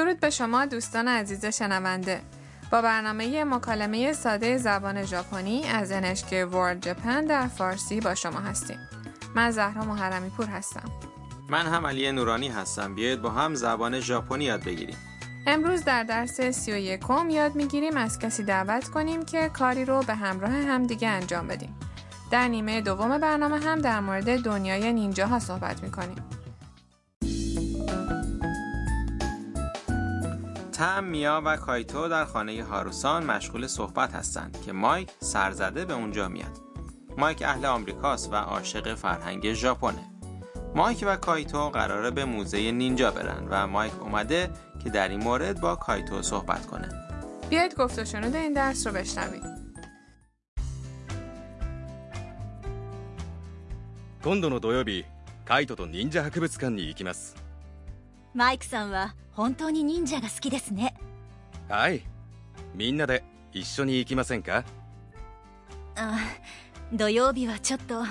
درود به شما دوستان عزیز شنونده. با برنامه مکالمه ساده زبان ژاپنی از NHK World Japan در فارسی با شما هستیم. من زهرا محرمی پور هستم. من هم علی نورانی هستم. بیاید با هم زبان ژاپنی یاد بگیریم. امروز در درس سی و یکم یاد می‌گیریم از کسی دعوت کنیم که کاری رو به همراه همدیگه انجام بدیم. در نیمه دوم برنامه هم در مورد دنیای نینجاها صحبت می‌کنیم. تم، میا و کایتو در خانه هاروسان مشغول صحبت هستند که مایک سرزده به اونجا میاد. مایک اهل آمریکاست و عاشق فرهنگ ژاپنه. مایک و کایتو قراره به موزه نینجا برن و مایک اومده که در این مورد با کایتو صحبت کنه. بیاید گفت و شنود این درس رو بشنوید. 今度の土曜日カイトと忍者博物館に行きます マイクさんは本当に忍者が好きですねはいみんなで一緒に行きませんかあ土曜日はちょっと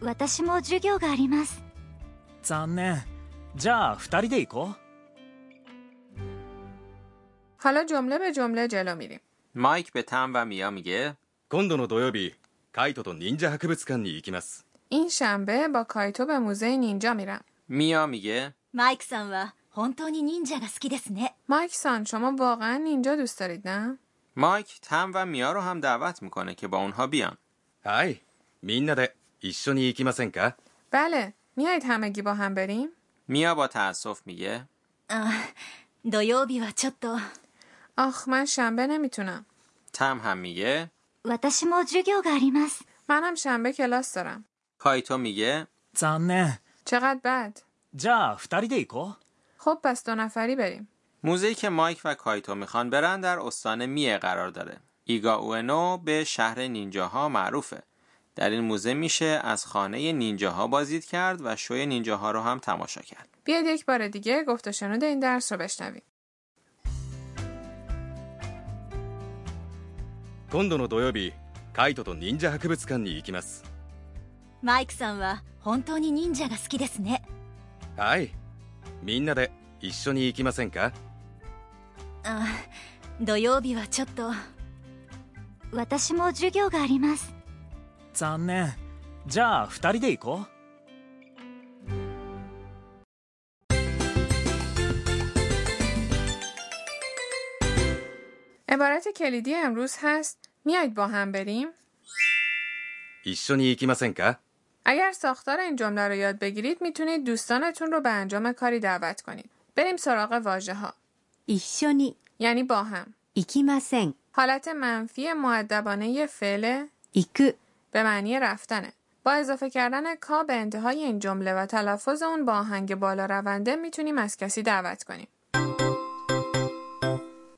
私も授業があります残念じゃあ二人で行こう حالا جمله به جمله جلو میریم. مایک به تم و میا میگه 今度の土曜日カイトと忍者博物館に行きます این شنبه با کایتو به موزه نینجا میرم. میا میگه マイクさんは本当に忍者が好きですね مایک سان شما واقعا نینجا دوست دارید نه؟ مایک تم و میا رو هم دعوت میکنه که با اونها بیان はいみんなで一緒に行きませんか بله میایید همگی با هم بریم؟ میا با تأسف میگه あ土曜日はちょっと آخ من شنبه نمیتونم. تم هم میگه 私も授業があります منم شنبه کلاس دارم. کایتو میگه 残念 چقدر بد. じゃあ二人で行こう خب پس دو نفری بریم. موزه‌ای که مایک و کایتو میخوان برن در استان میه قرار داره. ایگا اوئنو به شهر نینجاها معروفه. در این موزه میشه از خانه نینجاها بازدید کرد و شوی نینجاها رو هم تماشا کرد. بیاید یک بار دیگه گفت و شنود این درس رو بشنویم. 今度の土曜日カイトと忍者博物館に行きます マイクさんは本当に忍者が好きですね はいみんなで一緒に行きませんかあ土曜日はちょっと私も授業があります残念じゃあ二人で行こう عبارت کلیدی امروز هست میایید با هم بریم؟ 一緒に行きませんか اگر ساختار این جمله رو یاد بگیرید می‌تونید دوستانتون رو به انجام کاری دعوت کنید. بریم سراغ واژه ها. ایشونی یعنی با هم. ایکیماسن حالت منفی معدبانه فعل ایکو به معنی رفتنه. با اضافه کردن کا به انتهای این جمله و تلفظ اون با آهنگ بالا رونده می‌تونیم از کسی دعوت کنیم.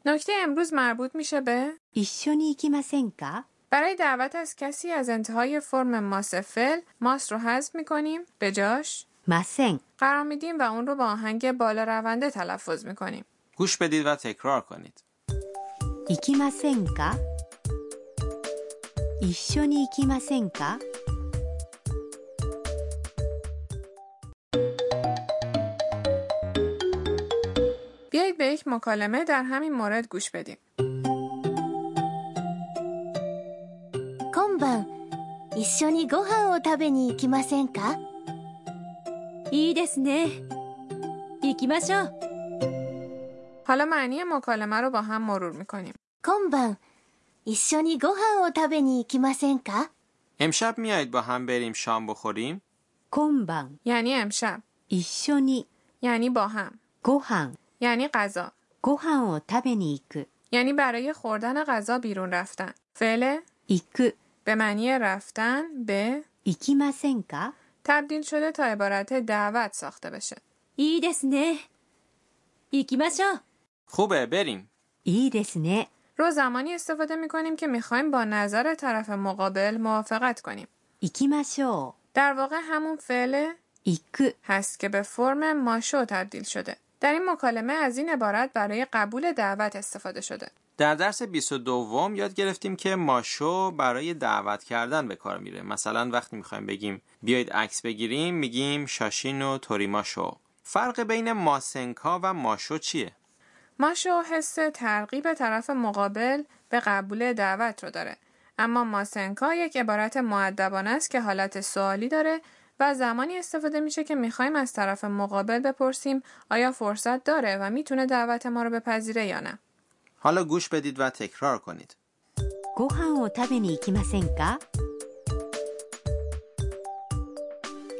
نکته امروز مربوط میشه به ایشونی ایکیماسن کا برای دعوت از کسی از انتهای فرم ماسفل ماس رو حذف می‌کنیم. به جاش مسنگ قرار میدیم و اون رو با آهنگ بالا رونده تلفظ می‌کنیم. گوش بدید و تکرار کنید. ایکیمسن کا؟ بیایید به یک مکالمه در همین مورد گوش بدیم. 一緒にご飯を食べに行きませんかいいですね行きましょう حالا معنی مکالمه رو با هم مرور میکنیم. 今晩一緒にご飯を食べに行きませんか امشب میایید با هم بریم شام بخوریم؟ 今晩 یعنی امشب، 一緒に یعنی با هم، ご飯 یعنی غذا، ご飯を食べに行く یعنی برای خوردن غذا بیرون رفتن. فعل 行く به معنی رفتن به 行きませんか تبدیل شده تا عبارت دعوت ساخته بشه. いいですね行きましょう خوبه بریم. いいですね رو زمانی استفاده میکنیم که میخوایم با نظر طرف مقابل موافقت کنیم. 行きましょ در واقع همون فعل う行く هست که به فرم ماشو تبدیل شده. در این مکالمه از این عبارت برای قبول دعوت استفاده شده. در درس 22 یاد گرفتیم که ماشو برای دعوت کردن به کار میره. مثلا وقتی می‌خوایم بگیم بیایید عکس بگیریم میگیم شاشین و توریماشو فرق بین ماسنکا و ماشو چیه؟ ماشو حس ترغیب طرف مقابل به قبول دعوت رو داره. اما ماسنکا یک عبارت معدبانه است که حالت سوالی داره و زمانی استفاده میشه که می‌خوایم از طرف مقابل بپرسیم آیا فرصت داره و می‌تونه دعوت ما رو بپذیره یا نه. حالا گوش بدید و تکرار کنید ご飯を食べに行きませんか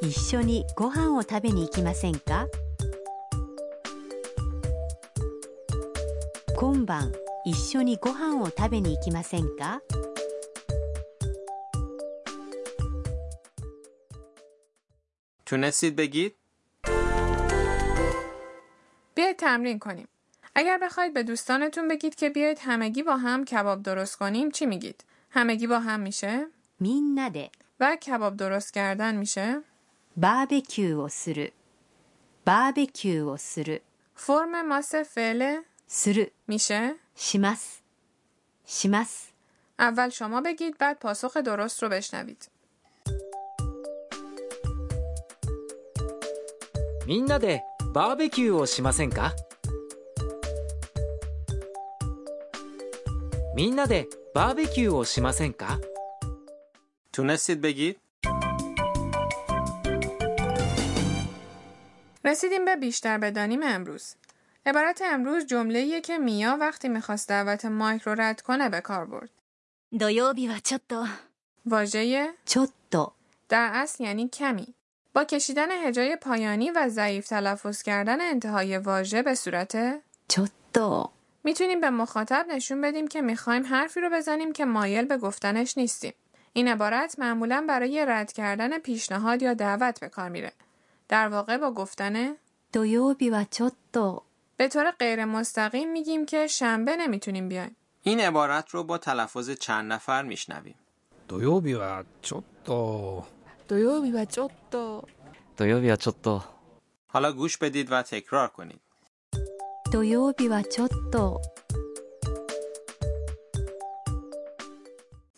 一緒にご飯を食べに行きませんか今晩一緒にご飯を食べに行きませんか تونستید بگید؟ بیاید تمرین کنیم. اگر بخواید به دوستانتون بگید که بیاید همگی با هم کباب درست کنیم چی میگید؟ همگی با هم میشه؟ مین نده و کباب درست کردن میشه؟ باربکیو سرو. باربکیو سرو. فرم ماس فعل سرو. میشه؟ شیمس شیمس اول شما بگید بعد پاسخ درست رو بشنوید. みんなでバーベキューをしませんかみんなでバーベキューをしませんか تونستید بگید؟ رسیدیم به بیشتر بدانیم امروز. عبارت امروز جمله که میا وقتی میخواست دعوت مایک رو رد کنه به کار برد. 土曜日はちょっと واژه ちょっと در اصل یعنی کمی. با کشیدن هجای پایانی و ضعیف تلفظ کردن انتهای واژه به صورت ちょっと می‌تونیم به مخاطب نشون بدیم که می‌خوایم حرفی رو بزنیم که مایل به گفتنش نیستیم. این عبارت معمولا برای رد کردن پیشنهاد یا دعوت به کار میره. در واقع با گفتن دویوبی و چوتو به طور غیر مستقیم میگیم که شنبه نمی‌تونیم بیایم. این عبارت رو با تلفظ چند نفر میشنویم. دویوبی و چوتو دویوبی و چوتو دویوبی و چوتو حالا گوش بدید و تکرار کنید. 土曜日はちょっと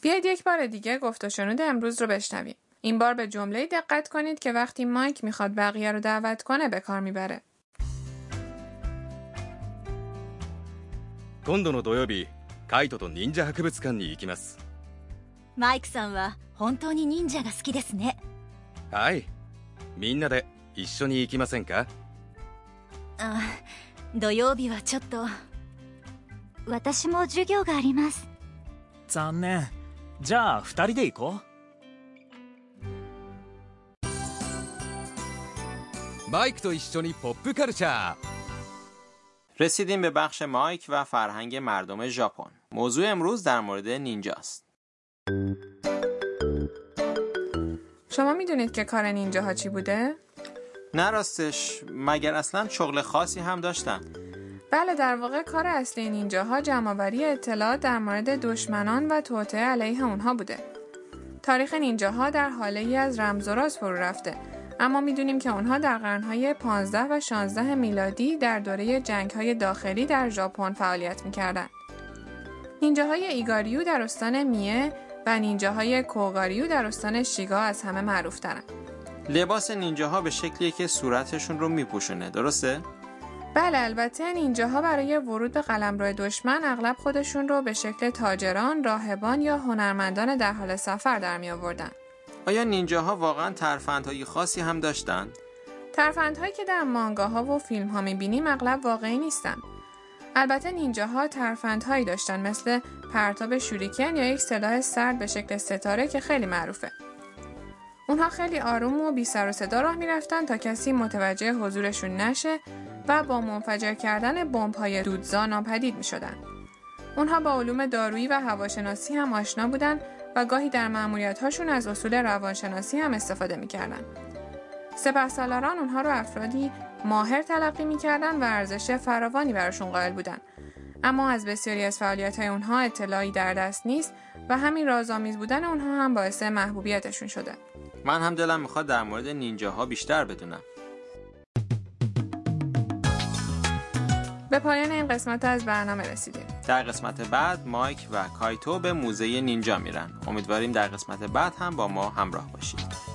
بیاید یک بار دیگه گفت و شنود امروز رو بشنویم. این بار به جمله دقت کنید که وقتی مایک میخواد بقیه رو دعوت کنه به کار میبره. 今度の土曜日カイトと忍者博物館に行きますマイクさんは本当に忍者が好きですねはいみんなで一緒に行きませんかあ 土曜日はちょっと私も授業があります残念じゃあ二人で行こマイクと一緒にポップカルチャー رسیدیم به بخش مایک و فرهنگ مردم ژاپن. موضوع امروز در مورد نینجاست. شما میدونید که کار نینجاها چی بوده؟ نه راستش مگر اصلا شغل خاصی هم داشتن بله در واقع کار اصلی نینجاها جمعآوری اطلاعات در مورد دشمنان و توطئه علیه اونها بوده. تاریخ نینجاها در حاله ای از رمز و راز فرو رفته اما می‌دونیم که اونها در قرنهای 15 و 16 میلادی در دوره جنگهای داخلی در ژاپن فعالیت می‌کردند. نینجاهای ایگاریو در استان میه و نینجاهای کوگاریو در استان شیگا از همه معروف لباس نینجاها به شکلیه که صورتشون رو میپوشونه درسته؟ بله البته نینجاها برای ورود به قلمرو دشمن اغلب خودشون رو به شکل تاجران، راهبان یا هنرمندان در حال سفر در می آوردن. آیا نینجاها واقعا ترفندهای خاصی هم داشتن؟ ترفندهایی که در مانگاها و فیلم ها می بینیم اغلب واقعی نیستن. البته نینجاها ترفندهایی داشتن مثل پرتاب شوریکن یا یک سلاح سرد به شکل ستاره که خیلی معروفه. اونها خیلی آروم و بی سر و صدا راه می‌رفتن تا کسی متوجه حضورشون نشه و با منفجر کردن بمب‌های دودزا ناپدید می شدن. اونها با علوم دارویی و هواشناسی هم آشنا بودن و گاهی در مأموریت‌هاشون از اصول روانشناسی هم استفاده می‌کردند. سپهسالاران اونها رو افرادی ماهر تلقی می‌کردند و ارزش فراوانی براشون قائل بودن. اما از بسیاری از فعالیت‌های اونها اطلاعی در دست نیست و همین رازآمیز بودن اونها هم باعث محبوبیتشون شده. من هم دلم می‌خواد در مورد نینجاها بیشتر بدونم. به پایان این قسمت از برنامه رسیدیم. در قسمت بعد مایک و کایتو به موزه نینجا میرن. امیدواریم در قسمت بعد هم با ما همراه باشید.